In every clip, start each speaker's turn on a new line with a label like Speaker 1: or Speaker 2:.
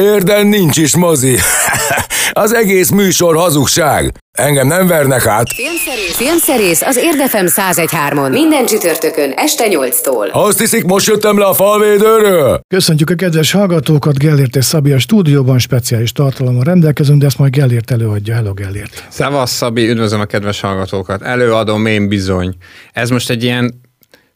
Speaker 1: Érden nincs is mozi. az egész műsor hazugság. Engem nem vernek át.
Speaker 2: Filmszerész, Filmszerész az Érdefem 1013-on. Minden csütörtökön este 8-tól.
Speaker 1: Azt hiszik, most jöttem le a falvédőről?
Speaker 3: Köszöntjük a kedves hallgatókat, Gellért és Szabi a stúdióban speciális tartalommal rendelkezünk, de ezt majd Gellért előadja. Hello Gellért.
Speaker 4: Szevasz Szabi, üdvözlöm a kedves hallgatókat. Előadom én bizony. Ez most egy ilyen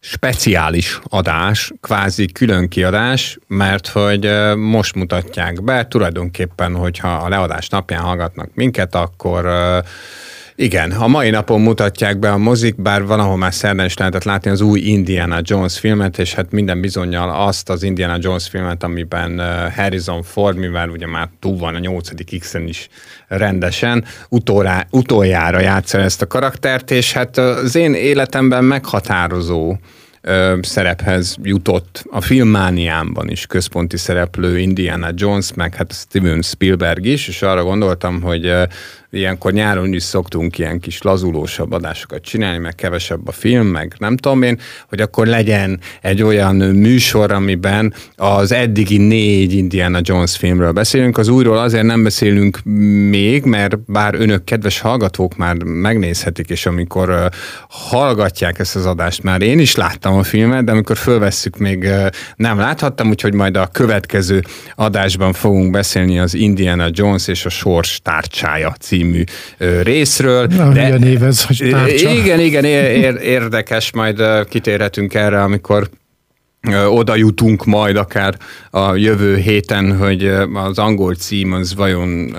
Speaker 4: speciális adás, kvázi külön kiadás, mert hogy most mutatják be, tulajdonképpen, hogyha a leadás napján hallgatnak minket, akkor igen, a mai napon mutatják be a mozik, bár van, ahol már szerdán is lehetett látni az új Indiana Jones filmet, és hát minden bizonyal azt az Indiana Jones filmet, amiben Harrison Ford, mivel ugye már túl van a 8. X-en is rendesen, utoljára, utoljára játsza ezt a karaktert, és hát az én életemben meghatározó szerephez jutott a filmmániámban is központi szereplő Indiana Jones, meg hát Steven Spielberg is, és arra gondoltam, hogy ilyenkor nyáron is szoktunk ilyen kis lazulósabb adásokat csinálni, meg kevesebb a film, meg nem tudom én, hogy akkor legyen egy olyan műsor, amiben az eddigi négy Indiana Jones filmről beszélünk. Az újról azért nem beszélünk még, mert bár önök kedves hallgatók már megnézhetik, és amikor hallgatják ezt az adást, már én is láttam a filmet, de amikor fölvesszük, még nem láthattam, úgyhogy majd a következő adásban fogunk beszélni az Indiana Jones és a Sors tárcsája című című részről.
Speaker 3: Na, de, milyen ez, hogy tárcsa.
Speaker 4: Igen, igen, érdekes, majd kitérhetünk erre, amikor oda jutunk majd akár a jövő héten, hogy az angol cím az vajon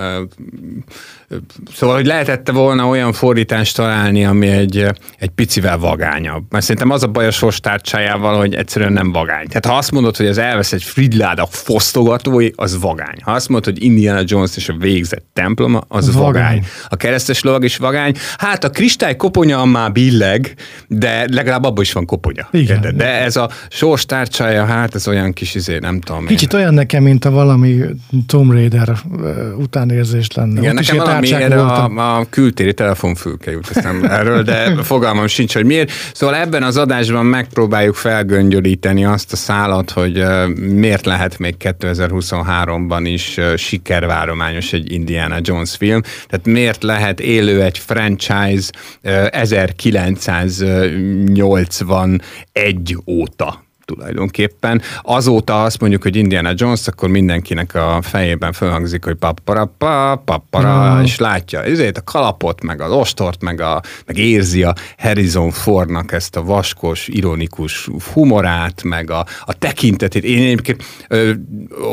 Speaker 4: Szóval, hogy lehetette volna olyan fordítást találni, ami egy, egy picivel vagányabb. Mert szerintem az a baj a sorstárcsájával, hogy egyszerűen nem vagány. Tehát ha azt mondod, hogy az elvesz egy Fridláda fosztogatói, az vagány. Ha azt mondod, hogy Indiana Jones és a végzett temploma, az vagány. vagány. A keresztes lovag is vagány. Hát a kristály koponya már billeg, de legalább abban is van koponya. Igen. De, de ez a sorstárcsája, hát ez olyan kis izé, nem tudom.
Speaker 3: Kicsit én. olyan nekem, mint a valami Tomb Raider utánérzés lenne.
Speaker 4: Igen, Ott nekem valami miért a, a kültéri telefonfülke jut aztán erről, de fogalmam sincs, hogy miért. Szóval ebben az adásban megpróbáljuk felgöngyölíteni azt a szálat, hogy miért lehet még 2023-ban is sikervárományos egy Indiana Jones film, tehát miért lehet élő egy franchise 1981 óta tulajdonképpen. Azóta azt mondjuk, hogy Indiana Jones, akkor mindenkinek a fejében felhangzik, hogy pappara, pappara, mm. és látja ezért a kalapot, meg az ostort, meg, a, meg érzi a Harrison Fordnak ezt a vaskos, ironikus humorát, meg a, a tekintetét. Én egyébként ö,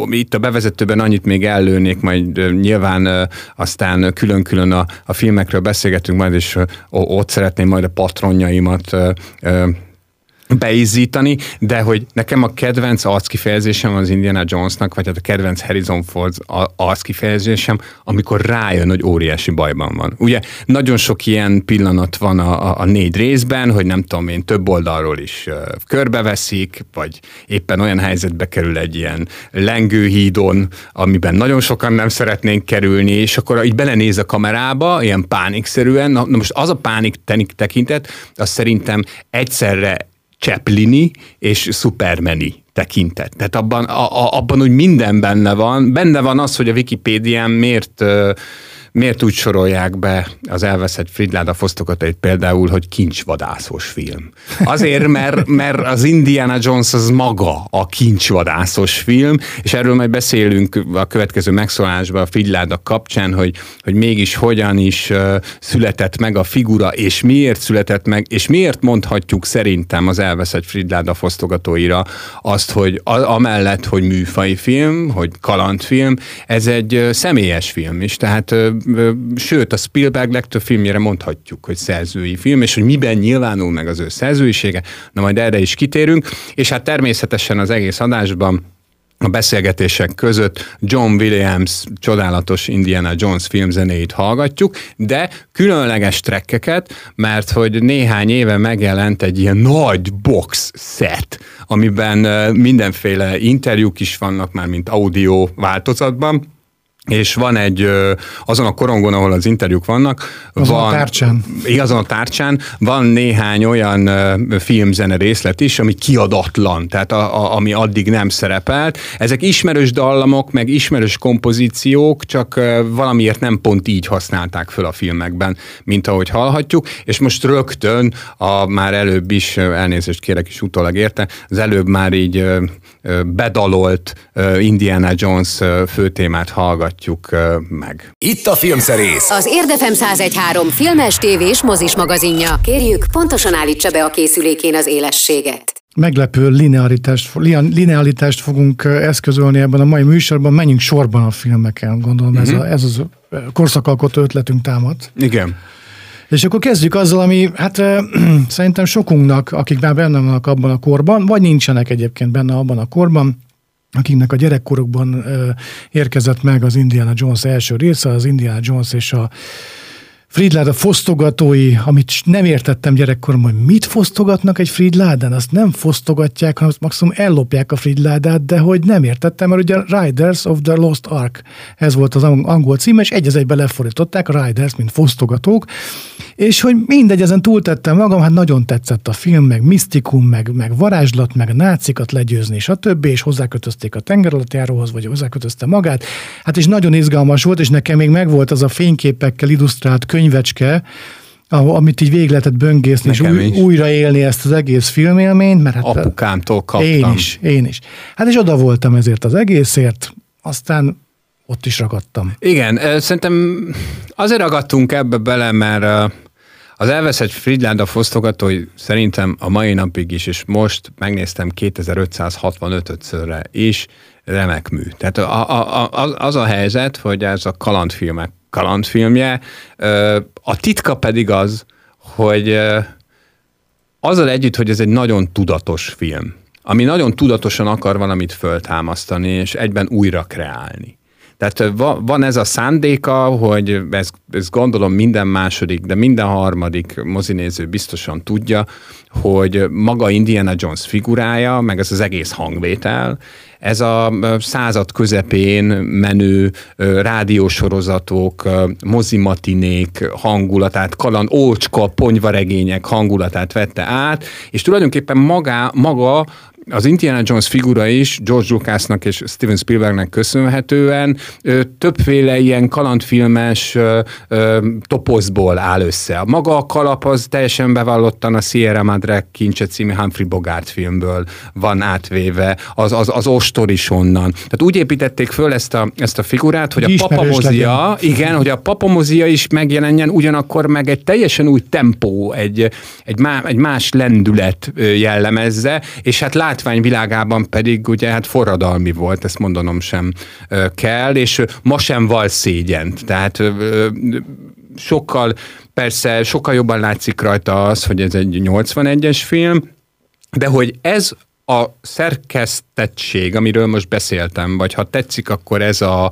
Speaker 4: itt a bevezetőben annyit még ellőnék, majd ö, nyilván ö, aztán külön-külön a, a filmekről beszélgetünk majd, és ö, ott szeretném majd a patronjaimat ö, ö, beízítani, de hogy nekem a kedvenc arckifejezésem az Indiana Jonesnak, vagy hát a kedvenc Harrison Ford arckifejezésem, amikor rájön, hogy óriási bajban van. Ugye nagyon sok ilyen pillanat van a, a, a négy részben, hogy nem tudom én, több oldalról is uh, körbeveszik, vagy éppen olyan helyzetbe kerül egy ilyen lengőhídon, amiben nagyon sokan nem szeretnénk kerülni, és akkor így belenéz a kamerába, ilyen pánikszerűen, na, na most az a pánik tekintet, az szerintem egyszerre Chaplini és Supermani tekintet. Tehát abban, a, a, abban úgy minden benne van. Benne van az, hogy a Wikipédián miért miért úgy sorolják be az elveszett Fridláda fosztogatait például, hogy kincsvadászos film? Azért, mert, mert az Indiana Jones az maga a kincsvadászos film, és erről majd beszélünk a következő megszólásban a Fridláda kapcsán, hogy, hogy mégis hogyan is született meg a figura, és miért született meg, és miért mondhatjuk szerintem az elveszett Fridláda fosztogatóira azt, hogy a, amellett, hogy műfai film, hogy kalandfilm, ez egy személyes film is, tehát sőt, a Spielberg legtöbb filmjére mondhatjuk, hogy szerzői film, és hogy miben nyilvánul meg az ő szerzőisége, na majd erre is kitérünk, és hát természetesen az egész adásban a beszélgetések között John Williams csodálatos Indiana Jones filmzenéit hallgatjuk, de különleges trekkeket, mert hogy néhány éve megjelent egy ilyen nagy box set, amiben mindenféle interjúk is vannak már, mint audio változatban, és van egy, azon a korongon, ahol az interjúk vannak,
Speaker 3: azon
Speaker 4: van,
Speaker 3: a tárcsán.
Speaker 4: Azon a tárcsán van néhány olyan filmzene részlet is, ami kiadatlan, tehát a, a, ami addig nem szerepelt. Ezek ismerős dallamok, meg ismerős kompozíciók, csak valamiért nem pont így használták föl a filmekben, mint ahogy hallhatjuk, és most rögtön a már előbb is, elnézést kérek is utólag érte, az előbb már így bedalolt Indiana Jones főtémát hallgatjuk meg.
Speaker 1: Itt a filmszerész.
Speaker 2: Az Érdefem 1013 filmes, tévés, mozis magazinja. Kérjük, pontosan állítsa be a készülékén az élességet.
Speaker 3: Meglepő linearitást, linearitást fogunk eszközölni ebben a mai műsorban. Menjünk sorban a filmeken, gondolom uh-huh. ez, a, ez az korszakalkotó ötletünk támad.
Speaker 4: Igen.
Speaker 3: És akkor kezdjük azzal, ami hát szerintem sokunknak, akik már benne vannak abban a korban, vagy nincsenek egyébként benne abban a korban, akiknek a gyerekkorukban érkezett meg az Indiana Jones első része, az Indiana Jones és a Fridláda fosztogatói, amit nem értettem gyerekkorom, hogy mit fosztogatnak egy Fridládán, azt nem fosztogatják, hanem maximum ellopják a Fridládát, de hogy nem értettem, mert ugye Riders of the Lost Ark, ez volt az angol cím, és egy egybe lefordították, Riders, mint fosztogatók, és hogy mindegy, ezen túltettem magam, hát nagyon tetszett a film, meg misztikum, meg, meg varázslat, meg nácikat legyőzni, és a többi, és hozzákötözték a tengeralattjáróhoz, vagy hozzákötözte magát. Hát és nagyon izgalmas volt, és nekem még megvolt az a fényképekkel illusztrált könyvecske, amit így végig lehetett böngészni, Nekem és új, újraélni ezt az egész filmélményt. Mert hát
Speaker 4: Apukámtól kaptam.
Speaker 3: Én is, én is. Hát és oda voltam ezért az egészért, aztán ott is ragadtam.
Speaker 4: Igen, szerintem azért ragadtunk ebbe bele, mert az elveszett Friedland a fosztogatói szerintem a mai napig is, és most megnéztem 2565-szörre is, remek mű. Tehát a, a, a, az a helyzet, hogy ez a kalandfilmek kalandfilmje, a titka pedig az, hogy azzal együtt, hogy ez egy nagyon tudatos film, ami nagyon tudatosan akar valamit föltámasztani, és egyben újra kreálni. Tehát van ez a szándéka, hogy ez, ez gondolom minden második, de minden harmadik mozinéző biztosan tudja, hogy maga Indiana Jones figurája, meg ez az egész hangvétel, ez a század közepén menő rádiósorozatok, mozimatinék hangulatát, kaland, ócska, ponyvaregények hangulatát vette át, és tulajdonképpen maga, maga az Indiana Jones figura is George Lucasnak és Steven Spielbergnek köszönhetően többféle ilyen kalandfilmes topozból áll össze. A maga a kalap az teljesen bevallottan a Sierra Madre kincse című Humphrey Bogart filmből van átvéve, az, az, az ostor is onnan. Tehát úgy építették föl ezt a, ezt a figurát, hogy a papamozia, igen, hogy a papamozia is megjelenjen, ugyanakkor meg egy teljesen új tempó, egy, egy, má, egy más lendület jellemezze, és hát lát látványvilágában pedig ugye hát forradalmi volt, ezt mondanom sem kell, és ma sem val szégyent. Tehát sokkal, persze sokkal jobban látszik rajta az, hogy ez egy 81-es film, de hogy ez a szerkesztettség, amiről most beszéltem, vagy ha tetszik, akkor ez a,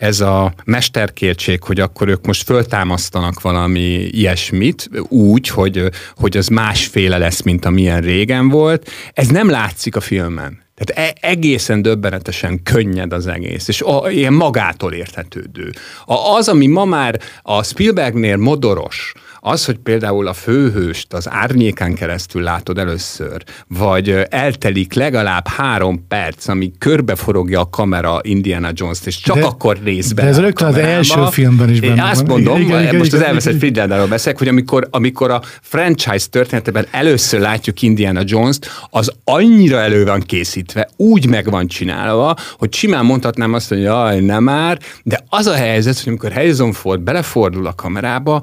Speaker 4: ez a mesterkértség, hogy akkor ők most föltámasztanak valami ilyesmit, úgy, hogy, hogy az másféle lesz, mint amilyen régen volt, ez nem látszik a filmen. Tehát e- egészen döbbenetesen könnyed az egész, és ilyen magától érthetődő. A, az, ami ma már a Spielbergnél modoros, az, hogy például a főhőst az árnyékán keresztül látod először, vagy eltelik legalább három perc, ami körbeforogja a kamera Indiana Jones-t, és csak de, akkor részben.
Speaker 3: De ez rögtön az első filmben is benne
Speaker 4: Én azt mondom, igen, igen, most igen, az elveszett Friedlandáról beszélek, hogy amikor, amikor a franchise történetében először látjuk Indiana Jones-t, az annyira elő van készítve, úgy meg van csinálva, hogy simán mondhatnám azt, hogy jaj, nem már, de az a helyzet, hogy amikor Harrison Ford belefordul a kamerába,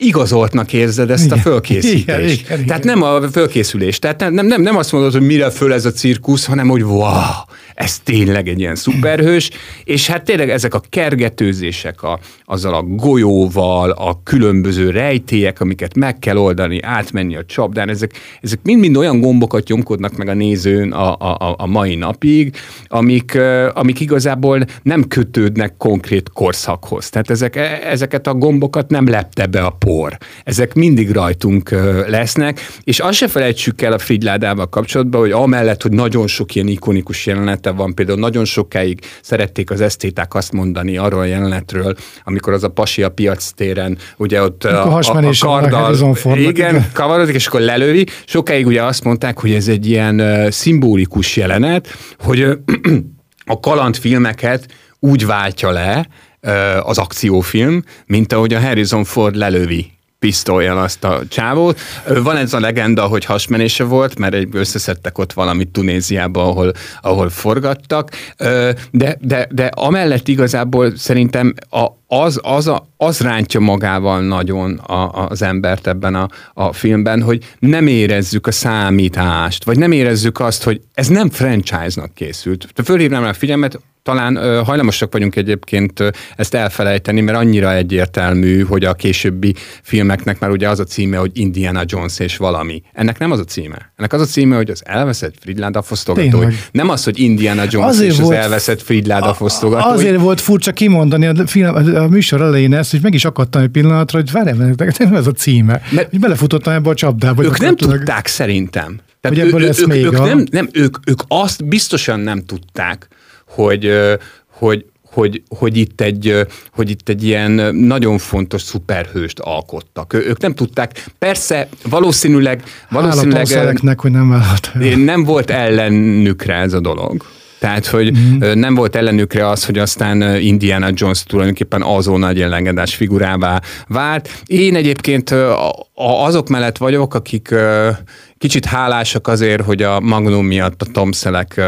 Speaker 4: igazoltnak érzed ezt igen, a fölkészítést. Igen, igen, Tehát igen. nem a fölkészülés. Tehát nem, nem, nem azt mondod, hogy mire föl ez a cirkusz, hanem hogy wow, ez tényleg egy ilyen szuperhős, és hát tényleg ezek a kergetőzések a, azzal a golyóval, a különböző rejtélyek, amiket meg kell oldani, átmenni a csapdán, ezek, ezek mind-mind olyan gombokat nyomkodnak meg a nézőn a, a, a mai napig, amik, amik igazából nem kötődnek konkrét korszakhoz. Tehát ezek, e, ezeket a gombokat nem lepte be a por. Ezek mindig rajtunk lesznek, és azt se felejtsük el a Fridládával kapcsolatban, hogy amellett, hogy nagyon sok ilyen ikonikus jelenet jelenete van, például nagyon sokáig szerették az esztéták azt mondani arról a jelenetről, amikor az a pasi a piac téren, ugye ott a, a, a karddal, igen, kavarodik, és akkor lelövi. Sokáig ugye azt mondták, hogy ez egy ilyen uh, szimbolikus jelenet, hogy uh, a kalandfilmeket úgy váltja le az akciófilm, mint ahogy a Harrison Ford lelövi pisztolyan azt a csávót. Van ez a legenda, hogy hasmenése volt, mert összeszedtek ott valamit Tunéziában, ahol, ahol forgattak, de, de, de amellett igazából szerintem a, az, az, a, az rántja magával nagyon a, az embert ebben a, a filmben, hogy nem érezzük a számítást, vagy nem érezzük azt, hogy ez nem franchise-nak készült. Fölhívnám rá a figyelmet, talán ö, hajlamosak vagyunk egyébként ö, ezt elfelejteni, mert annyira egyértelmű, hogy a későbbi filmeknek már ugye az a címe, hogy Indiana Jones és valami. Ennek nem az a címe. Ennek az a címe, hogy az elveszett Fridláda fosztogató. Nem az, hogy Indiana Jones azért és volt, az elveszett Fridláda fosztogató.
Speaker 3: Azért volt furcsa kimondani a, film, a műsor elején ezt, hogy meg is akadtam egy pillanatra, hogy várjál, nem ez a címe. Mert hogy belefutottam ebbe a csapdába.
Speaker 4: Ők nem tudták szerintem. Tehát hogy ebből ő, lesz ők, még ők, a... nem, nem, ők, ők azt biztosan nem tudták, hogy, hogy, hogy, hogy, itt egy, hogy itt egy ilyen nagyon fontos szuperhőst alkottak. Ők nem tudták, persze valószínűleg... valószínűleg
Speaker 3: hogy nem vállalt.
Speaker 4: Nem volt ellenükre ez a dolog. Tehát, hogy mm. nem volt ellenükre az, hogy aztán Indiana Jones tulajdonképpen azonnal egy legendás figurává vált. Én egyébként azok mellett vagyok, akik kicsit hálásak azért, hogy a Magnum miatt a Tom Selleck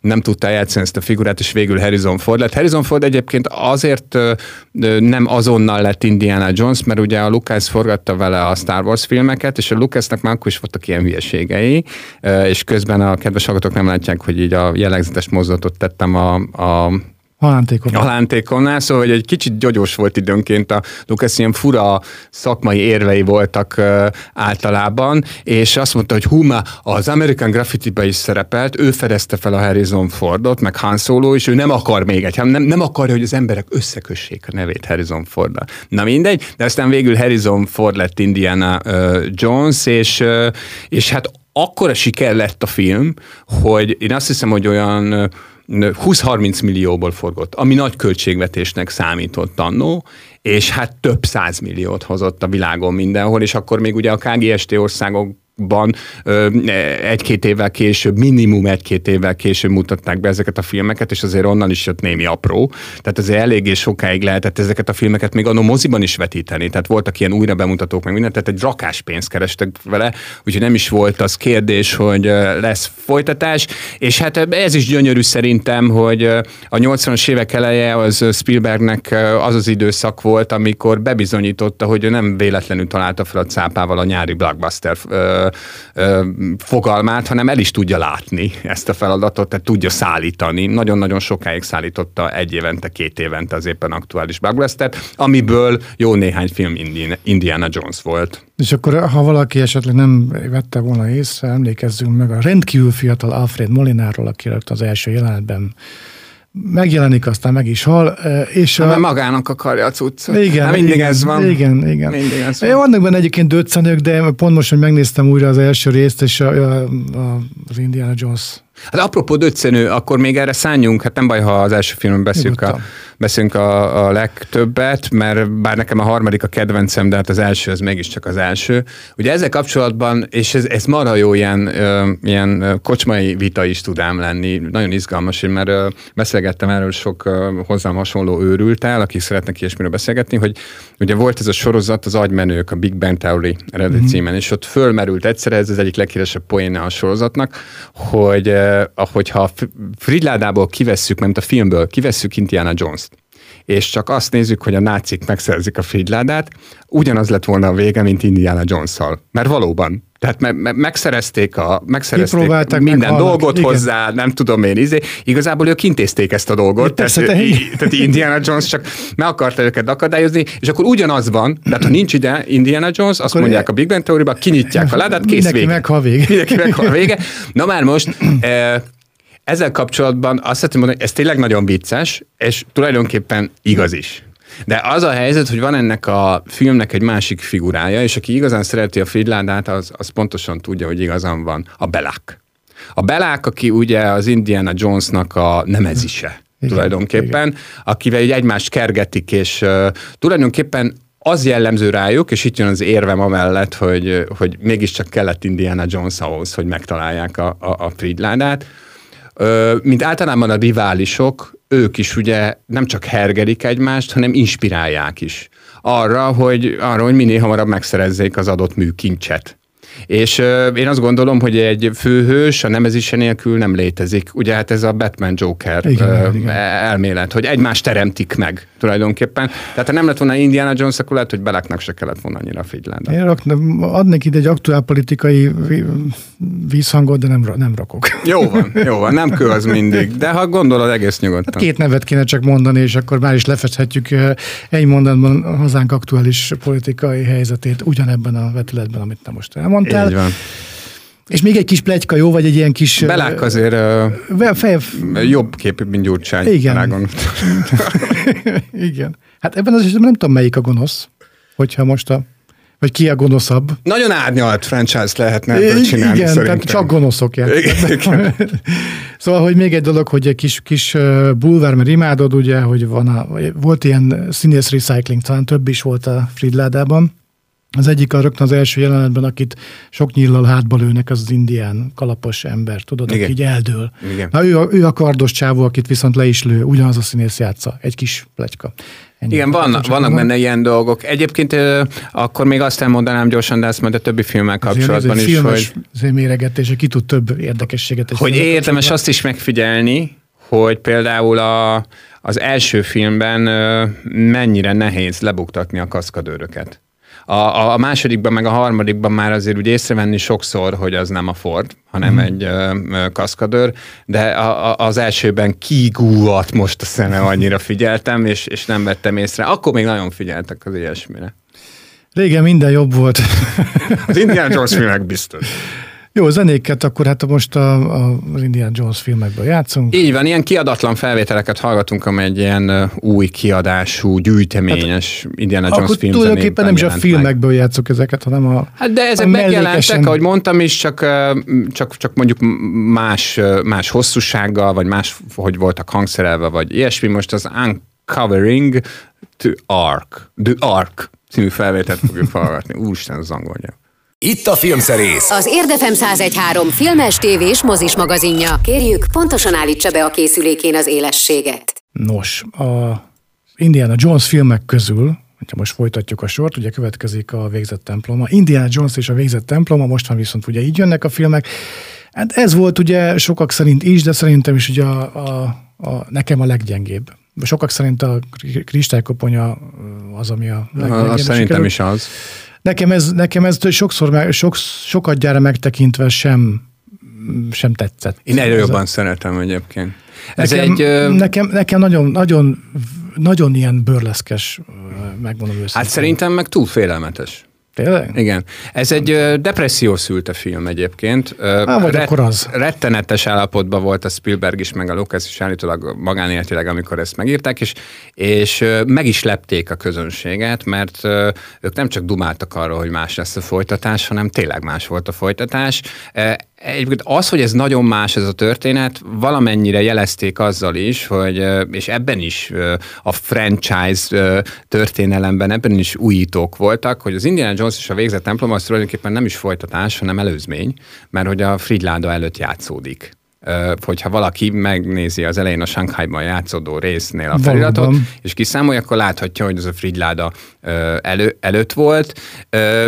Speaker 4: nem tudta játszani ezt a figurát, és végül Harrison Ford lett. Harrison Ford egyébként azért nem azonnal lett Indiana Jones, mert ugye a Lucas forgatta vele a Star Wars filmeket, és a Lucasnak már akkor is voltak ilyen hülyeségei, és közben a kedves hallgatók nem látják, hogy így a jellegzetes mozdulatot tettem a, a
Speaker 3: Halántékon.
Speaker 4: Halántékonnál, szóval hogy egy kicsit gyogyos volt időnként a Lucas, ilyen fura szakmai érvei voltak uh, általában, és azt mondta, hogy Huma az American Graffiti-be is szerepelt, ő fedezte fel a Harrison Fordot, meg Han Solo, és ő nem akar még egy, nem, nem akarja, hogy az emberek összekössék a nevét Harrison Fordra. Na mindegy, de aztán végül Harrison Ford lett Indiana uh, Jones, és, uh, és hát akkora siker lett a film, hogy én azt hiszem, hogy olyan 20-30 millióból forgott, ami nagy költségvetésnek számított annó, és hát több milliót hozott a világon mindenhol, és akkor még ugye a KGST országok ban egy-két évvel később, minimum egy-két évvel később mutatták be ezeket a filmeket, és azért onnan is jött némi apró. Tehát azért eléggé sokáig lehetett ezeket a filmeket még a moziban is vetíteni. Tehát voltak ilyen újra bemutatók, meg minden, tehát egy rakás pénzt kerestek vele, úgyhogy nem is volt az kérdés, hogy lesz folytatás. És hát ez is gyönyörű szerintem, hogy a 80-as évek eleje az Spielbergnek az az időszak volt, amikor bebizonyította, hogy ő nem véletlenül találta fel a cápával a nyári blockbuster fogalmát, hanem el is tudja látni ezt a feladatot, tehát tudja szállítani. Nagyon-nagyon sokáig szállította egy évente, két évente az éppen aktuális blockbuster, amiből jó néhány film Indiana Jones volt.
Speaker 3: És akkor, ha valaki esetleg nem vette volna észre, emlékezzünk meg a rendkívül fiatal Alfred Molináról, aki az első jelenetben megjelenik, aztán meg is hal. És
Speaker 4: a... magának akarja a cuccot.
Speaker 3: Igen,
Speaker 4: hát mindig igen, ez van.
Speaker 3: Igen, igen. Mindig ez van. Vannak benne egyébként döccenők, de pont most, hogy megnéztem újra az első részt, és a, a, a, az Indiana Jones
Speaker 4: Hát apropó döccenő, akkor még erre szálljunk, hát nem baj, ha az első filmben beszélünk a, beszélünk a, a legtöbbet, mert bár nekem a harmadik a kedvencem, de hát az első az mégiscsak az első. Ugye ezzel kapcsolatban, és ez, ez marha jó ilyen, ilyen kocsmai vita is tud ám lenni, nagyon izgalmas, én mert ö, beszélgettem erről sok hozzám hasonló őrültel, akik szeretnek ilyesmiről beszélgetni, hogy ugye volt ez a sorozat, az agymenők, a Big Bang Theory eredeti mm-hmm. címen, és ott fölmerült egyszer, ez az egyik leghíresebb poéna a sorozatnak, hogy hogyha Fridládából kivesszük, mert a filmből kivesszük Indiana Jones-t, és csak azt nézzük, hogy a nácik megszerzik a Fridládát, ugyanaz lett volna a vége, mint Indiana Jones-szal. Mert valóban. Tehát me- me- megszerezték, a, megszerezték minden meg dolgot Igen. hozzá, nem tudom én, izé. igazából ők intézték ezt a dolgot, tehát, tehát Indiana Jones csak meg akarta őket akadályozni, és akkor ugyanaz van, tehát ha nincs ide Indiana Jones, azt akkor mondják a Big Bang teóriba, kinyitják a ládát, kész
Speaker 3: Mindenki
Speaker 4: vége.
Speaker 3: meghal vége.
Speaker 4: Mindenki meghal vége. Na már most, eh, ezzel kapcsolatban azt szeretném mondani, hogy ez tényleg nagyon vicces, és tulajdonképpen igaz is. De az a helyzet, hogy van ennek a filmnek egy másik figurája, és aki igazán szereti a Fridládát, az, az pontosan tudja, hogy igazán van. A Belák. A Belák, aki ugye az Indiana Jonesnak a nemezise igen, tulajdonképpen, igen. akivel egy egymást kergetik, és uh, tulajdonképpen az jellemző rájuk, és itt jön az érvem amellett, hogy, hogy mégiscsak kellett Indiana Jones ahhoz, hogy megtalálják a, a, a Fridládát, mint általában a riválisok, ők is ugye nem csak hergelik egymást, hanem inspirálják is arra, hogy, arra, hogy minél hamarabb megszerezzék az adott műkincset. És uh, én azt gondolom, hogy egy főhős a nemezése nélkül nem létezik. Ugye hát ez a Batman Joker igen, uh, igen. elmélet, hogy egymást teremtik meg tulajdonképpen. Tehát ha nem lett volna Indiana Jones, akkor lehet, hogy Beleknek se kellett volna annyira Figylanda.
Speaker 3: Én raknám, adnék ide egy aktuálpolitikai vízhangot, de nem, nem rakok.
Speaker 4: Jó van, jó van, nem kő az mindig, de ha gondolod, egész nyugodtan. Hát
Speaker 3: két nevet kéne csak mondani, és akkor már is lefedhetjük egy mondatban a hazánk aktuális politikai helyzetét ugyanebben a vetületben, amit te most elmondtál mondtál. Így van. És még egy kis plegyka, jó, vagy egy ilyen kis...
Speaker 4: Belák azért uh, fej... jobb képű, mint Gyurcsány.
Speaker 3: Igen. Igen. Hát ebben az esetben nem tudom, melyik a gonosz, hogyha most a vagy ki a gonoszabb.
Speaker 4: Nagyon árnyalt franchise lehetne ebből csinálni
Speaker 3: Igen, szerintem. tehát csak gonoszok Igen. szóval, hogy még egy dolog, hogy egy kis, kis bulvár, mert imádod, ugye, hogy van a, volt ilyen színész recycling, talán több is volt a Fridládában, az egyik a rögtön az első jelenetben, akit sok nyíllal hátba lőnek, az az indián kalapos ember, tudod, Igen. aki így eldől. Igen. Na, ő, a, ő a kardos csávó, akit viszont le is lő, ugyanaz a színész játsza, egy kis pletyka.
Speaker 4: Ennyi. Igen, van, vannak van. benne ilyen dolgok. Egyébként akkor még azt elmondanám gyorsan, de ezt majd a többi filmmel kapcsolatban ez is,
Speaker 3: hogy... méregetés, ki tud több érdekességet.
Speaker 4: Hogy érdemes azt is megfigyelni, hogy például a, az első filmben mennyire nehéz lebuktatni a kaszkadőröket. A, a másodikban, meg a harmadikban már azért úgy észrevenni sokszor, hogy az nem a Ford, hanem mm. egy ö, ö, kaszkadőr, de a, a, az elsőben kigúvat most a szemem, annyira figyeltem, és, és nem vettem észre. Akkor még nagyon figyeltek az ilyesmire.
Speaker 3: Régen minden jobb volt.
Speaker 4: az Indiana Jones filmek biztos.
Speaker 3: Jó, zenéket akkor hát most a, a, Indiana Jones filmekből játszunk.
Speaker 4: Így van, ilyen kiadatlan felvételeket hallgatunk, amely egy ilyen új kiadású, gyűjteményes hát, Indiana Jones
Speaker 3: akkor
Speaker 4: film
Speaker 3: tulajdonképpen nem is a filmekből meg. játszok ezeket, hanem a
Speaker 4: Hát de ezek megjelentek, ahogy mondtam is, csak, csak, csak mondjuk más, más hosszúsággal, vagy más, hogy voltak hangszerelve, vagy ilyesmi. Most az Uncovering the Ark, the Ark című felvételt fogjuk hallgatni. Úristen, az angolja.
Speaker 1: Itt a Filmszerész.
Speaker 2: Az Érdefem 1013 filmes, tévés, mozis magazinja. Kérjük, pontosan állítsa be a készülékén az élességet.
Speaker 3: Nos, a Indiana Jones filmek közül, hogyha most folytatjuk a sort, ugye következik a végzett temploma. Indiana Jones és a végzett temploma, most van viszont ugye így jönnek a filmek. Hát ez volt ugye sokak szerint is, de szerintem is ugye a, a, a nekem a leggyengébb. Sokak szerint a kristálykoponya az, ami a leggyengébb.
Speaker 4: Szerintem is az.
Speaker 3: Nekem ez, nekem ez sokszor, sok, sokat gyára megtekintve sem, sem tetszett.
Speaker 4: Én egyre jobban szeretem egyébként.
Speaker 3: Ez nekem, egy, nekem, nekem nagyon, nagyon, nagyon ilyen bőrleszkes, megmondom őszintén.
Speaker 4: Hát szerintem meg túl félelmetes.
Speaker 3: Tényleg?
Speaker 4: Igen. Ez egy depresszió szülte film egyébként.
Speaker 3: Há, vagy Ret- akkor az.
Speaker 4: Rettenetes állapotban volt a Spielberg is, meg a Lucas is állítólag magánéletileg, amikor ezt megírták, és, és meg is lepték a közönséget, mert ők nem csak dumáltak arról, hogy más lesz a folytatás, hanem tényleg más volt a folytatás. Egyébként az, hogy ez nagyon más ez a történet, valamennyire jelezték azzal is, hogy, és ebben is a franchise történelemben, ebben is újítók voltak, hogy az Indiana Jones és a végzett templom az tulajdonképpen nem is folytatás, hanem előzmény, mert hogy a Fridláda előtt játszódik hogyha valaki megnézi az elején a Shanghai-ban játszódó résznél a feliratot, Valóban. és kiszámolja, akkor láthatja, hogy az a Fridláda elő, előtt volt,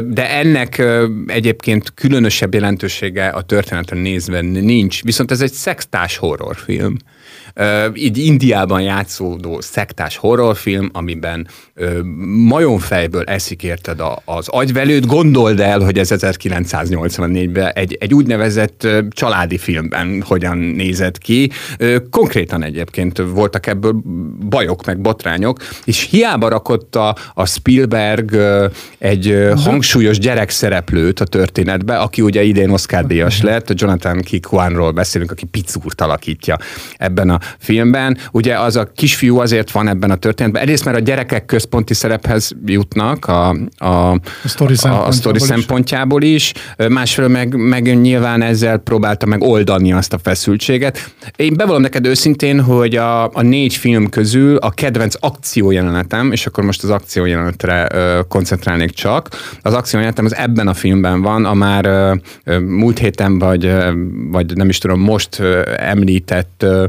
Speaker 4: de ennek egyébként különösebb jelentősége a történeten nézve nincs, viszont ez egy szextás horrorfilm. Így Indiában játszódó szektás horrorfilm, amiben majomfejből eszik érted az agyvelőt, gondold el, hogy ez 1984-ben egy, egy úgynevezett családi filmben hogyan nézett ki. Konkrétan egyébként voltak ebből bajok, meg botrányok, és hiába rakott a, a Spielberg egy hangsúlyos gyerekszereplőt a történetbe, aki ugye idén Oscar díjas lett, Jonathan Kikwanról beszélünk, aki Picúrt alakítja ebben a filmben. Ugye az a kisfiú azért van ebben a történetben. Egyrészt, mert a gyerekek központi szerephez jutnak a, a, a
Speaker 3: sztori
Speaker 4: a, a
Speaker 3: szempontjából
Speaker 4: sztori
Speaker 3: is.
Speaker 4: szempontjából is, másfelől meg, meg nyilván ezzel próbálta meg oldani azt a feszültséget. Én bevallom neked őszintén, hogy a, a négy film közül a kedvenc akciójelenetem, és akkor most az akciójelenetre ö, koncentrálnék csak, az akciójelenetem az ebben a filmben van, a már ö, múlt héten vagy, ö, vagy nem is tudom, most ö, említett ö,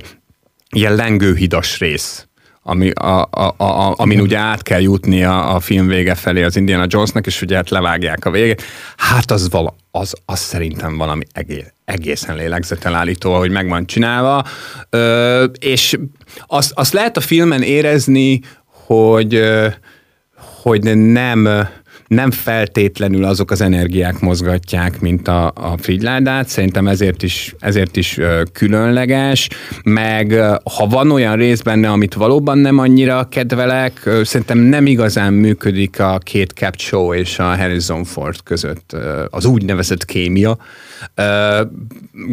Speaker 4: ilyen lengőhidas rész ami, a, a, a, amin ugye át kell jutni a, a film vége felé az Indiana Jonesnak, és ugye hát levágják a végét. Hát az, vala, az, az szerintem valami egész, egészen lélegzetelállító, hogy meg van csinálva. Ö, és azt, azt lehet a filmen érezni, hogy, hogy nem nem feltétlenül azok az energiák mozgatják, mint a, a Fridládát, szerintem ezért is, ezért is különleges, meg ha van olyan rész benne, amit valóban nem annyira kedvelek, szerintem nem igazán működik a két Cap Show és a Harrison Ford között az úgynevezett kémia.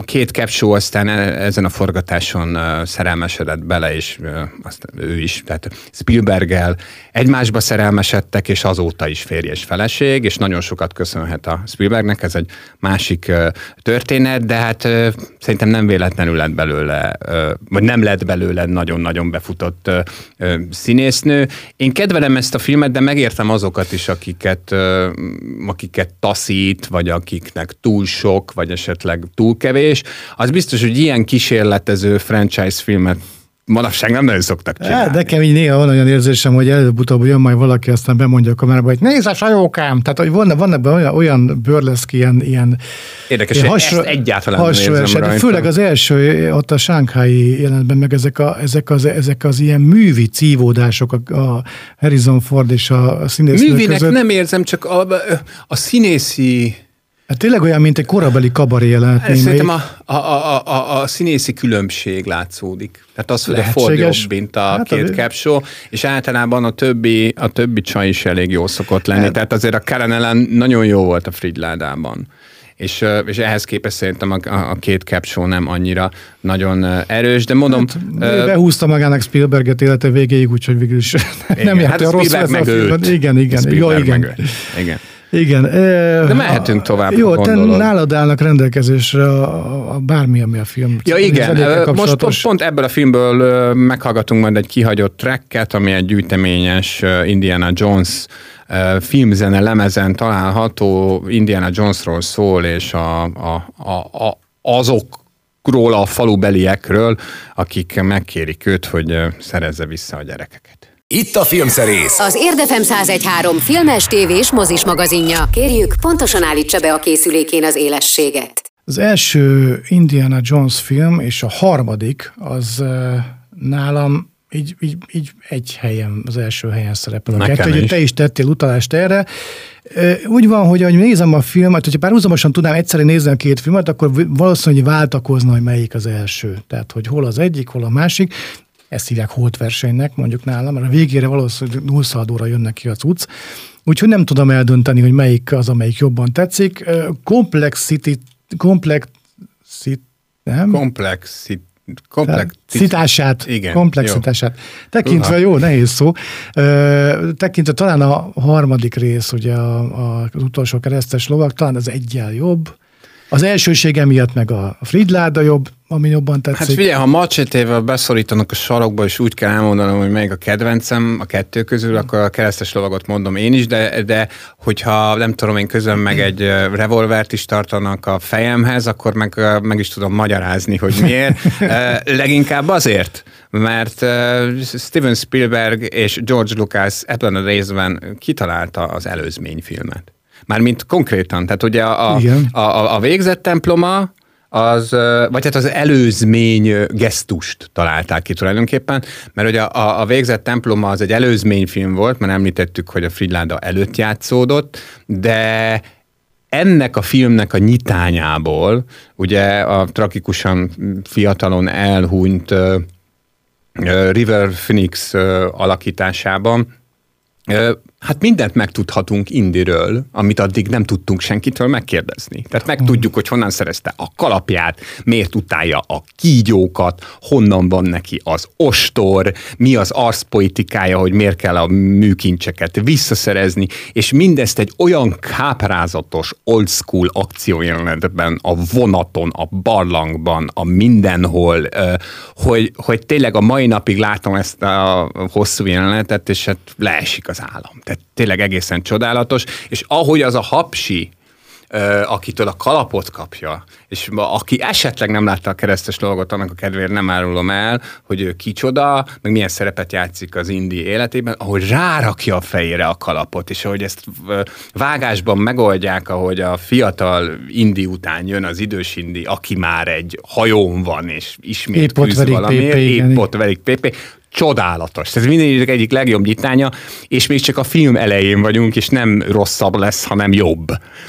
Speaker 4: Két Cap Show aztán e- ezen a forgatáson szerelmesedett bele, és aztán ő is, tehát Spielberggel egymásba szerelmesedtek, és azóta is férj és feleség, és nagyon sokat köszönhet a Spielbergnek, ez egy másik történet, de hát szerintem nem véletlenül lett belőle, vagy nem lett belőle nagyon-nagyon befutott színésznő. Én kedvelem ezt a filmet, de megértem azokat is, akiket, akiket taszít, vagy akiknek túl sok, vagy esetleg túl kevés. Az biztos, hogy ilyen kísérletező franchise filmet manapság nem nagyon szoktak csinálni.
Speaker 3: Hát, nekem így néha van olyan érzésem, hogy előbb-utóbb jön majd valaki, aztán bemondja a kamerába, hogy nézd a sajókám! Tehát, hogy van, van ebben olyan, olyan burleszk, ilyen, ilyen
Speaker 4: Érdekes,
Speaker 3: ilyen
Speaker 4: hogy ezt egyáltalán nem
Speaker 3: hasonló
Speaker 4: érzem
Speaker 3: eset.
Speaker 4: rajta.
Speaker 3: Főleg az első, ott a Sánkhái jelenetben, meg ezek, a, ezek, az, ezek az ilyen művi cívódások a, a Harrison Ford és a színésznő
Speaker 4: Művének
Speaker 3: között.
Speaker 4: nem érzem, csak a, a színészi
Speaker 3: Hát tényleg olyan, mint egy korabeli kabaré jelenet.
Speaker 4: Szerintem
Speaker 3: némelyik.
Speaker 4: a, a, a, a, a színészi különbség látszódik. Tehát az, hogy a Ford jobb, mint a
Speaker 3: Hát
Speaker 4: hát, két
Speaker 3: a-
Speaker 4: capshow, és általában a többi, a többi csaj is elég jó szokott lenni.
Speaker 3: Hát-
Speaker 4: Tehát azért a Karen Ellen nagyon jó volt a Fridládában. És, és ehhez képest szerintem a, a, a két capshow nem annyira nagyon erős, de mondom...
Speaker 3: Hát,
Speaker 4: ö,
Speaker 3: Behúzta magának Spielberget élete végéig, úgyhogy végül is nem járt
Speaker 4: hát
Speaker 3: rossz
Speaker 4: Spielberg
Speaker 3: a
Speaker 4: meg
Speaker 3: filmben.
Speaker 4: őt.
Speaker 3: Igen, igen. Jó,
Speaker 4: Spielberg
Speaker 3: igen.
Speaker 4: meg igen.
Speaker 3: Igen. De
Speaker 4: mehetünk tovább,
Speaker 3: Jó, te nálad állnak rendelkezésre a, a, a bármi, ami a film.
Speaker 4: Ja igen, most pont, pont ebből a filmből meghallgatunk majd egy kihagyott tracket, ami egy gyűjteményes Indiana Jones filmzene lemezen található, Indiana Jonesról szól, és a, a, a, a, azokról a falubeliekről, akik megkérik őt, hogy szerezze vissza a gyerekeket.
Speaker 1: Itt a Filmszerész.
Speaker 2: Az Érdefem 1013 filmes, tévés, mozis magazinja. Kérjük, pontosan állítsa be a készülékén az élességet.
Speaker 3: Az első Indiana Jones film, és a harmadik, az nálam így, így, így egy helyen, az első helyen szerepel. A
Speaker 4: Nekem
Speaker 3: kettő,
Speaker 4: is.
Speaker 3: te is tettél utalást erre. Úgy van, hogy ahogy nézem a filmet, hogyha párhuzamosan tudnám egyszerűen nézni a két filmet, akkor valószínűleg váltakozna, hogy melyik az első. Tehát, hogy hol az egyik, hol a másik. Ezt hívják holtversenynek, mondjuk nálam, mert a végére valószínűleg nullszaladóra jönnek ki a cucc. Úgyhogy nem tudom eldönteni, hogy melyik az, amelyik jobban tetszik. Complexity, complexity, nem?
Speaker 4: Komplexit, komplex,
Speaker 3: Szitását,
Speaker 4: Igen,
Speaker 3: komplexitását. Tekintve, jó, nehéz szó. Ö, tekintve talán a harmadik rész, ugye a, a, az utolsó keresztes lovak, talán az egyel jobb. Az elsősége miatt meg a Fridláda jobb, ami jobban tetszik.
Speaker 4: Hát figyelj, ha macsetével beszorítanak a sarokba, és úgy kell elmondanom, hogy melyik a kedvencem a kettő közül, akkor a keresztes lovagot mondom én is, de, de hogyha nem tudom, én közön meg egy revolvert is tartanak a fejemhez, akkor meg, meg is tudom magyarázni, hogy miért. Leginkább azért, mert Steven Spielberg és George Lucas ebben a részben kitalálta az előzményfilmet. Mármint konkrétan, tehát ugye a, a,
Speaker 3: Igen.
Speaker 4: a, a, a végzett temploma, az, vagy hát az előzmény gesztust találták ki tulajdonképpen, mert ugye a, a végzett temploma az egy előzményfilm volt, mert említettük, hogy a Fridláda előtt játszódott, de ennek a filmnek a nyitányából, ugye a tragikusan fiatalon elhunyt River Phoenix alakításában, Hát mindent megtudhatunk Indiről, amit addig nem tudtunk senkitől megkérdezni. Tehát megtudjuk, hogy honnan szerezte a kalapját, miért utálja a kígyókat, honnan van neki az ostor, mi az arszpolitikája, hogy miért kell a műkincseket visszaszerezni, és mindezt egy olyan káprázatos old school akciójelenetben, a vonaton, a barlangban, a mindenhol, hogy, hogy tényleg a mai napig látom ezt a hosszú jelenetet, és hát leesik az állam. Tehát tényleg egészen csodálatos, és ahogy az a hapsi, akitől a kalapot kapja, és aki esetleg nem látta a keresztes dolgot, annak a kedvéért nem árulom el, hogy ő kicsoda, meg milyen szerepet játszik az indi életében, ahogy rárakja a fejére a kalapot, és ahogy ezt vágásban megoldják, ahogy a fiatal indi után jön az idős indi, aki már egy hajón van, és ismét
Speaker 3: épp küzd valamiért,
Speaker 4: épp ott verik Pépé, csodálatos. Ez minden egyik legjobb nyitánya, és még csak a film elején vagyunk, és nem rosszabb lesz, hanem jobb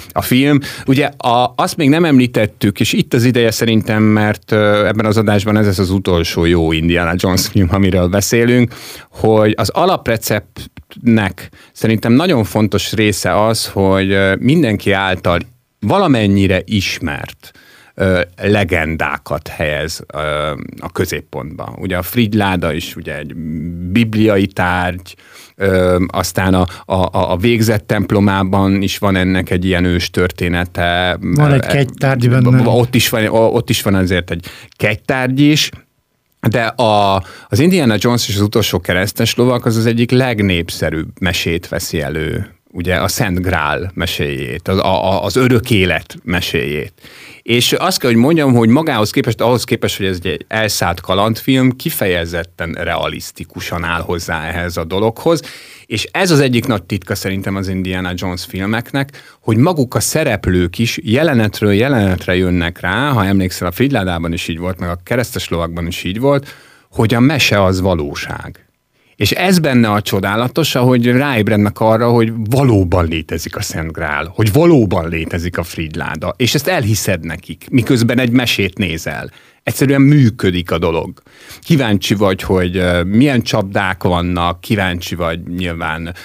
Speaker 4: a film. Ugye a, azt még nem említettük, és itt az ideje szerintem, mert ebben az adásban ez az utolsó jó Indiana Jones film, amiről beszélünk, hogy az alapreceptnek szerintem nagyon fontos része az, hogy mindenki által valamennyire ismert legendákat helyez a középpontba. Ugye a Fridláda is ugye egy bibliai tárgy, aztán a, a, a végzett templomában is van ennek egy ilyen ős története.
Speaker 3: Van egy kegytárgy benne.
Speaker 4: Ott is van, ott is van azért egy kegytárgy is, de a, az Indiana Jones és az utolsó keresztes lovak az az egyik legnépszerűbb mesét veszi elő ugye a Szent Grál meséjét, az, a, az örök élet meséjét. És azt kell, hogy mondjam, hogy magához képest, ahhoz képest, hogy ez egy elszállt kalandfilm, kifejezetten realisztikusan áll hozzá ehhez a dologhoz, és ez az egyik nagy titka szerintem az Indiana Jones filmeknek, hogy maguk a szereplők is jelenetről jelenetre jönnek rá, ha emlékszel, a Fridládában is így volt, meg a keresztes lovakban is így volt, hogy a mese az valóság. És ez benne a csodálatos, ahogy ráébrednek arra, hogy valóban létezik a Szent Grál, hogy valóban létezik a Fridláda, és ezt elhiszed nekik, miközben egy mesét nézel egyszerűen működik a dolog. Kíváncsi vagy, hogy milyen csapdák vannak, kíváncsi vagy nyilván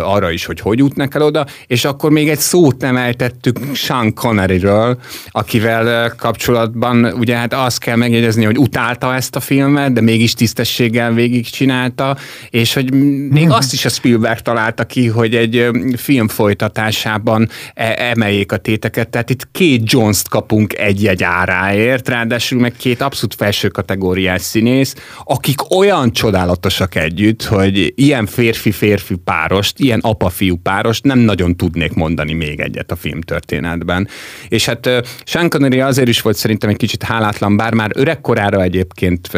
Speaker 4: arra is, hogy hogy jutnak el oda, és akkor még egy szót nem eltettük Sean Conneryről, akivel kapcsolatban ugye hát azt kell megjegyezni, hogy utálta ezt a filmet, de mégis tisztességgel végigcsinálta, és hogy még azt is a Spielberg találta ki, hogy egy film folytatásában e, emeljék a téteket, tehát itt két Jones-t kapunk egy-egy áráért, ráadásul meg két abszolút felső kategóriás színész, akik olyan csodálatosak együtt, hogy ilyen férfi-férfi párost, ilyen apa-fiú párost nem nagyon tudnék mondani még egyet a filmtörténetben. És hát Sean Connery azért is volt szerintem egy kicsit hálátlan, bár már öregkorára egyébként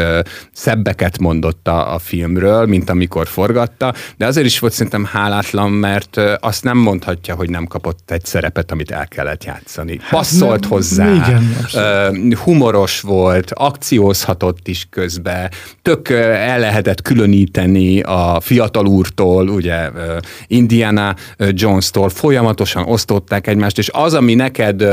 Speaker 4: szebbeket mondott a, a filmről, mint amikor forgatta, de azért is volt szerintem hálátlan, mert azt nem mondhatja, hogy nem kapott egy szerepet, amit el kellett játszani. Hát Passzolt hozzá, igen, humoros volt, volt, akciózhatott is közbe, tök el lehetett különíteni a fiatal úrtól, ugye Indiana Jones-tól, folyamatosan osztották egymást, és az, ami neked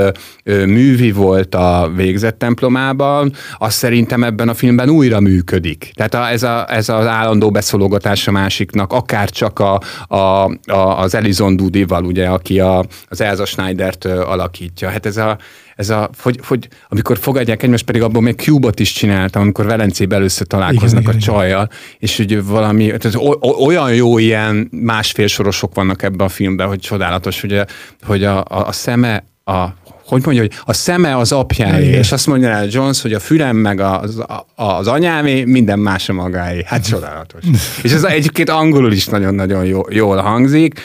Speaker 4: művi volt a végzett templomában, az szerintem ebben a filmben újra működik. Tehát ez, a, ez az állandó beszólogatás a másiknak, akár csak a, a, a, az Elizon Dudival, ugye, aki a, az Elza Schneidert alakítja. Hát ez a, ez a, hogy, hogy amikor fogadják egymást, pedig abból még Cube-ot is csináltam, amikor Velencében először találkoznak igen, a igen, csajjal, és hogy valami, tehát olyan jó ilyen másfél sorosok vannak ebben a filmben, hogy csodálatos, hogy a, hogy a, a, a szeme a hogy mondja, hogy a szeme az apjáé, és azt mondja el Jones, hogy a fülem meg az, az anyámé, minden más a magáé. Hát csodálatos. és ez egyébként angolul is nagyon-nagyon jó, jól hangzik,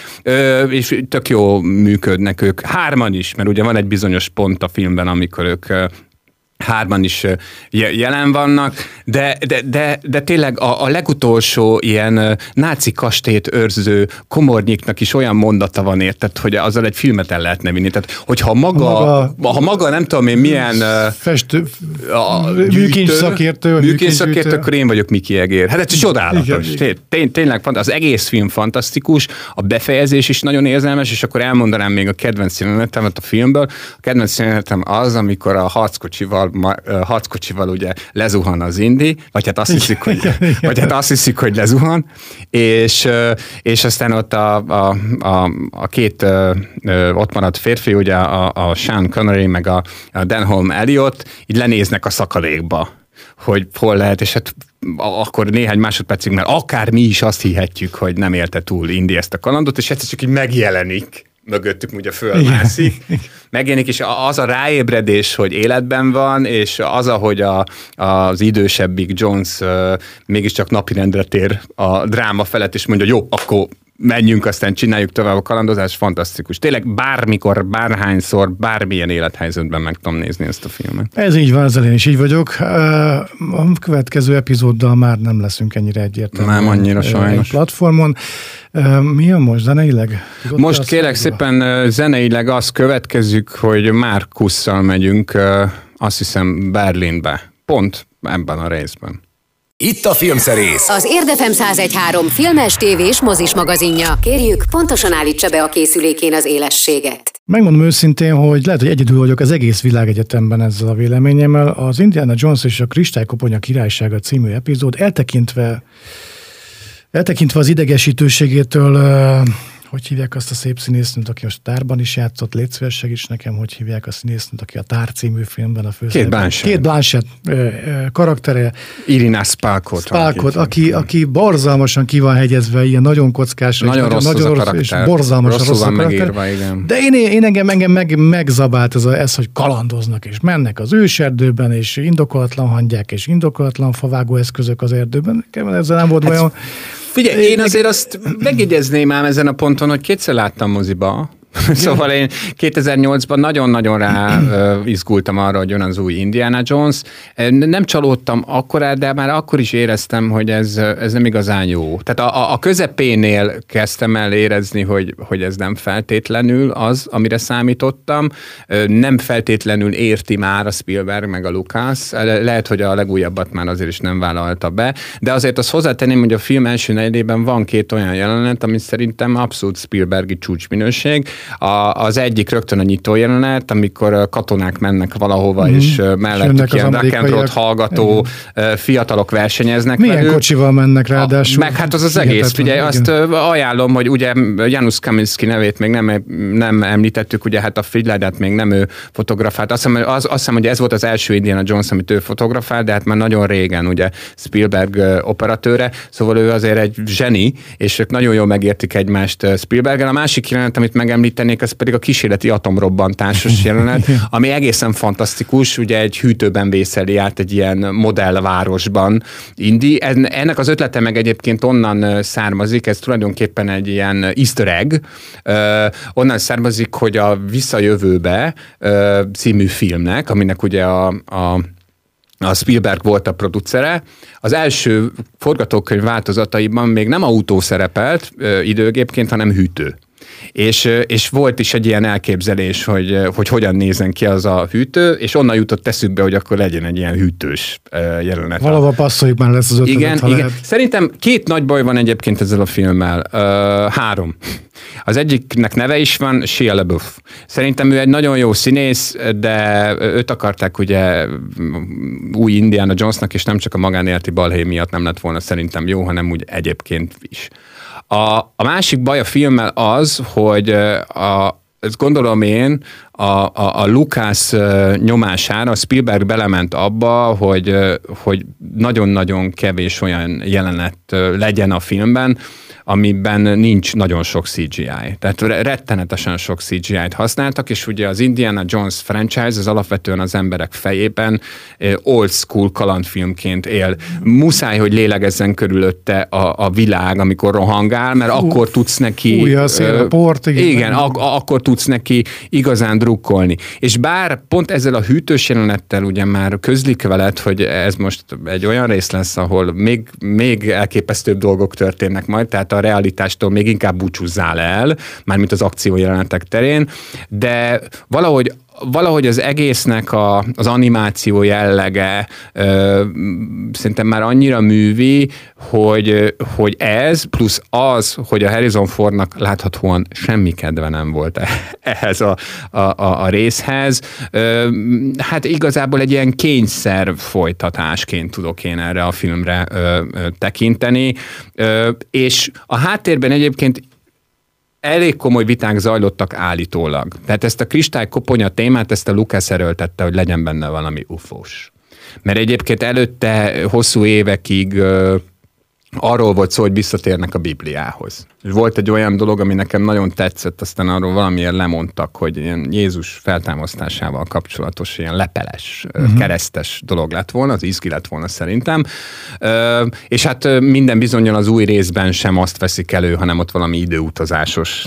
Speaker 4: és tök jó működnek ők. Hárman is, mert ugye van egy bizonyos pont a filmben, amikor ők hárman is jelen vannak, de, de, de, de tényleg a, a legutolsó ilyen náci kastét őrző komornyiknak is olyan mondata van érted, hogy azzal egy filmet el lehetne vinni. Tehát, hogyha maga, maga ha maga nem tudom én milyen
Speaker 3: festő, műkincs szakértő,
Speaker 4: műkincs szakértő, akkor én vagyok Miki Egér. Hát ez csodálatos. Tény, tényleg az egész film fantasztikus, a befejezés is nagyon érzelmes, és akkor elmondanám még a kedvenc jelenetemet a filmből. A kedvenc jelenetem az, amikor a harckocsival a, harckocsival ugye lezuhan az indi, vagy hát azt hiszik, hogy, vagy hát azt hiszik, hogy lezuhan, és, és aztán ott a, a, a, a két ott maradt férfi, ugye a, a Sean Connery, meg a, a Denholm Elliot, így lenéznek a szakadékba hogy hol lehet, és hát akkor néhány másodpercig, mert akár mi is azt hihetjük, hogy nem élte túl Indi ezt a kalandot, és egyszer csak így megjelenik mögöttük ugye fölmászik, megjelenik, és az a ráébredés, hogy életben van, és az, ahogy a, az idősebbik Jones uh, mégiscsak napirendre tér a dráma felett, és mondja, jó, akkor menjünk, aztán csináljuk tovább a kalandozás, fantasztikus. Tényleg bármikor, bárhányszor, bármilyen élethelyzetben meg tudom nézni ezt a filmet.
Speaker 3: Ez így van, ezzel én is így vagyok. A következő epizóddal már nem leszünk ennyire egyértelműen.
Speaker 4: Nem annyira sajnos.
Speaker 3: Platformon. Mi a most zeneileg?
Speaker 4: Tudod most kérek szépen zeneileg azt következzük, hogy Márkusszal megyünk, azt hiszem Berlinbe. Pont ebben a részben.
Speaker 1: Itt a Filmszerész.
Speaker 2: Az Érdefem 1013 filmes, tévés, mozis magazinja. Kérjük, pontosan állítsa be a készülékén az élességet.
Speaker 3: Megmondom őszintén, hogy lehet, hogy egyedül vagyok az egész világegyetemben ezzel a véleményemmel. Az Indiana Jones és a Kristálykoponya királysága című epizód eltekintve eltekintve az idegesítőségétől hogy hívják azt a szép színésznőt, aki a tárban is játszott, légy szíves, segíts nekem, hogy hívják a színésznőt, aki a Tár című filmben a főszerepben.
Speaker 4: Két Blanchett.
Speaker 3: Két Blanchett karaktere.
Speaker 4: Irina Spalkot.
Speaker 3: Spalkot, aki, aki borzalmasan ki van hegyezve, ilyen nagyon kockás.
Speaker 4: Nagyon rossz nagyon, rossz, és
Speaker 3: borzalmasan
Speaker 4: rossz
Speaker 3: a
Speaker 4: megírva, igen.
Speaker 3: De én, én engem, engem meg, megzabált ez, a, ez, hogy kalandoznak, és mennek az őserdőben, és indokolatlan hangyák, és indokolatlan favágó eszközök az erdőben. Ezzel nem volt hát, bajom.
Speaker 4: Figyelj, én azért azt megjegyezném ám ezen a ponton, hogy kétszer láttam moziba, szóval én 2008-ban nagyon-nagyon rá izgultam arra, hogy jön az új Indiana Jones. Nem csalódtam akkor, de már akkor is éreztem, hogy ez, ez nem igazán jó. Tehát a, a közepénél kezdtem el érezni, hogy, hogy ez nem feltétlenül az, amire számítottam. Nem feltétlenül érti már a Spielberg meg a Lucas. Lehet, hogy a legújabbat már azért is nem vállalta be, de azért azt hozzátenném, hogy a film első negyedében van két olyan jelenet, ami szerintem abszolút Spielbergi csúcsminőség. A, az egyik rögtön a nyitó jelenet, amikor katonák mennek valahova, mm. és mellettük ilyen rock hallgató igen. fiatalok versenyeznek.
Speaker 3: Milyen velük. kocsival mennek ráadásul?
Speaker 4: Meg hát az az egész, figyelj, igen. azt ajánlom, hogy ugye Janusz Kaminski nevét még nem, nem említettük, ugye hát a Figyládát még nem ő fotografált. Azt hiszem, az, azt hiszem, hogy ez volt az első Indiana Jones, amit ő fotografált, de hát már nagyon régen ugye Spielberg operatőre, szóval ő azért egy zseni, és ők nagyon jól megértik egymást Spielberggel. A másik jelenet, amit megemlít, említenék, ez pedig a kísérleti atomrobbantásos jelenet, ami egészen fantasztikus, ugye egy hűtőben vészeli át egy ilyen modellvárosban Indi. Ennek az ötlete meg egyébként onnan származik, ez tulajdonképpen egy ilyen easter egg, onnan származik, hogy a Visszajövőbe című filmnek, aminek ugye a, a a Spielberg volt a producere. Az első forgatókönyv változataiban még nem autó szerepelt ö, időgépként, hanem hűtő. És, és volt is egy ilyen elképzelés, hogy, hogy hogyan nézen ki az a hűtő, és onnan jutott eszükbe, hogy akkor legyen egy ilyen hűtős jelenet.
Speaker 3: Valahol passzoljuk már lesz az ötlet,
Speaker 4: Igen, igen. Lehet. Szerintem két nagy baj van egyébként ezzel a filmmel. Uh, három. Az egyiknek neve is van, Shia LaBeouf. Szerintem ő egy nagyon jó színész, de őt akarták ugye új Indiana Jonesnak, és nem csak a magánéleti balhé miatt nem lett volna szerintem jó, hanem úgy egyébként is. A, a másik baj a filmmel az, hogy a, ezt gondolom én, a, a, a Lukász nyomására Spielberg belement abba, hogy, hogy nagyon-nagyon kevés olyan jelenet legyen a filmben, amiben nincs nagyon sok CGI. Tehát rettenetesen sok CGI-t használtak, és ugye az Indiana Jones franchise az alapvetően az emberek fejében old school kalandfilmként él. Muszáj, hogy lélegezzen körülötte a, a világ, amikor rohangál, mert Uf, akkor tudsz neki...
Speaker 3: Fúj a szél, a port,
Speaker 4: igen. Igen, ak- akkor tudsz neki igazán drukkolni. És bár pont ezzel a hűtős jelenettel ugye már közlik veled, hogy ez most egy olyan rész lesz, ahol még, még elképesztőbb dolgok történnek majd, tehát a realitástól még inkább búcsúzzál el, mármint az akciójelenetek terén, de valahogy valahogy az egésznek a, az animáció jellege ö, szerintem már annyira művi, hogy, hogy ez plusz az, hogy a Harrison Fordnak láthatóan semmi kedve nem volt ehhez a, a, a, a részhez, ö, hát igazából egy ilyen kényszer folytatásként tudok én erre a filmre ö, ö, tekinteni, ö, és a háttérben egyébként elég komoly viták zajlottak állítólag. Tehát ezt a kristály koponya témát, ezt a Lucas erőltette, hogy legyen benne valami ufós. Mert egyébként előtte hosszú évekig arról volt szó, hogy visszatérnek a Bibliához. És volt egy olyan dolog, ami nekem nagyon tetszett, aztán arról valamiért lemondtak, hogy ilyen Jézus feltámasztásával kapcsolatos, ilyen lepeles, uh-huh. keresztes dolog lett volna, az izgi lett volna szerintem. És hát minden bizonyal az új részben sem azt veszik elő, hanem ott valami időutazásos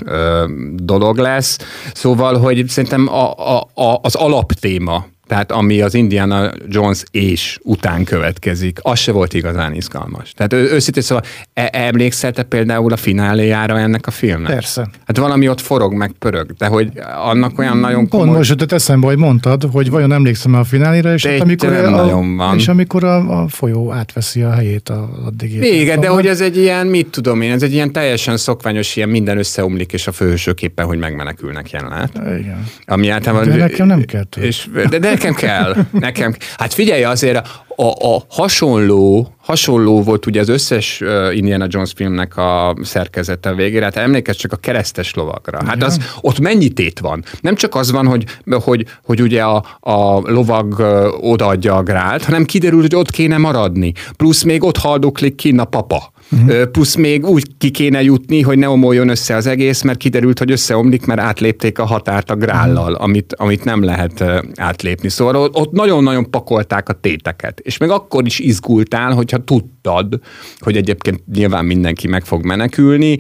Speaker 4: dolog lesz. Szóval, hogy szerintem a, a, a, az alaptéma tehát ami az Indiana Jones és után következik, az se volt igazán izgalmas. Tehát őszintén szóval e- emlékszel te például a fináléjára ennek a filmnek?
Speaker 3: Persze.
Speaker 4: Hát valami ott forog, meg pörög, de hogy annak olyan nagyon
Speaker 3: komoly... Pont most jutott eszembe, hogy mondtad, hogy vajon emlékszem a fináléra, és, hát amikor,
Speaker 4: a, nagyon van.
Speaker 3: és amikor a, a folyó átveszi a helyét a, addig.
Speaker 4: Igen, de hogy ez egy ilyen, mit tudom én, ez egy ilyen teljesen szokványos, ilyen minden összeomlik, és a főhősök éppen, hogy megmenekülnek jelenet.
Speaker 3: Igen.
Speaker 4: Ami általában...
Speaker 3: De nekem nem kell.
Speaker 4: És, de, de nekem kell. Nekem. Hát figyelj azért, a, a hasonló, hasonló volt ugye az összes Indiana Jones filmnek a szerkezete végére, hát emlékezz csak a keresztes lovagra. Hát az, ott mennyi tét van? Nem csak az van, hogy, hogy, hogy ugye a, a lovag odaadja a grált, hanem kiderül, hogy ott kéne maradni. Plusz még ott haldoklik ki a papa. Uh-huh. Plusz még úgy ki kéne jutni, hogy ne omoljon össze az egész, mert kiderült, hogy összeomlik, mert átlépték a határt a grállal, uh-huh. amit, amit nem lehet átlépni. Szóval ott nagyon-nagyon pakolták a téteket. És még akkor is izgultál, hogyha tudtad, hogy egyébként nyilván mindenki meg fog menekülni.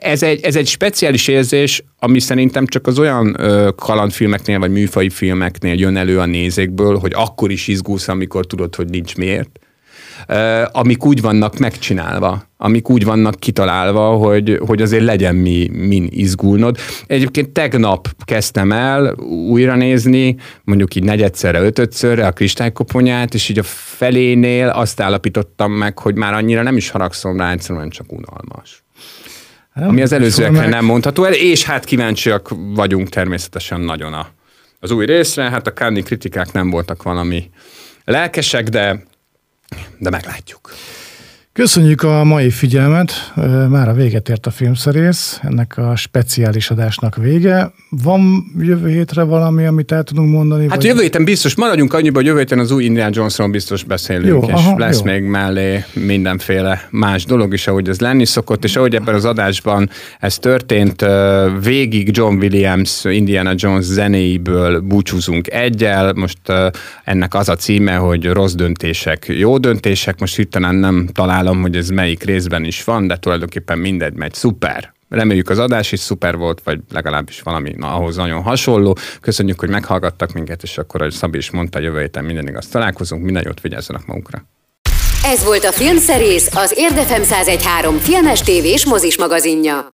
Speaker 4: Ez egy, ez egy speciális érzés, ami szerintem csak az olyan kalandfilmeknél, vagy műfai filmeknél jön elő a nézékből, hogy akkor is izgulsz, amikor tudod, hogy nincs miért amik úgy vannak megcsinálva, amik úgy vannak kitalálva, hogy, hogy azért legyen mi, min izgulnod. Egyébként tegnap kezdtem el újra nézni, mondjuk így negyedszerre, ötödszörre a kristálykoponyát, és így a felénél azt állapítottam meg, hogy már annyira nem is haragszom rá, egyszerűen csak unalmas. Nem, Ami az előzőekre nem mondható el, és hát kíváncsiak vagyunk természetesen nagyon a, az új részre. Hát a Cannes kritikák nem voltak valami lelkesek, de de meglátjuk.
Speaker 3: Köszönjük a mai figyelmet, már a véget ért a filmszerész, ennek a speciális adásnak vége. Van jövő hétre valami, amit el tudunk mondani?
Speaker 4: Hát vagy... jövő héten biztos, maradjunk annyiba, hogy jövő héten az új Indiana Jonesról biztos beszélünk, jó, és aha, lesz jó. még mellé mindenféle más dolog is, ahogy ez lenni szokott, és ahogy ebben az adásban ez történt, végig John Williams, Indiana Jones zenéiből búcsúzunk egyel, most ennek az a címe, hogy rossz döntések, jó döntések, most hirtelen nem találom, hogy ez melyik részben is van, de tulajdonképpen mindegy megy, szuper. Reméljük az adás is szuper volt, vagy legalábbis valami na, ahhoz nagyon hasonló. Köszönjük, hogy meghallgattak minket, és akkor, ahogy Szabi is mondta, jövő héten minden igaz találkozunk. Minden jót vigyázzanak magukra.
Speaker 2: Ez volt a Filmszerész, az Érdefem 1013 filmes tévés mozis magazinja.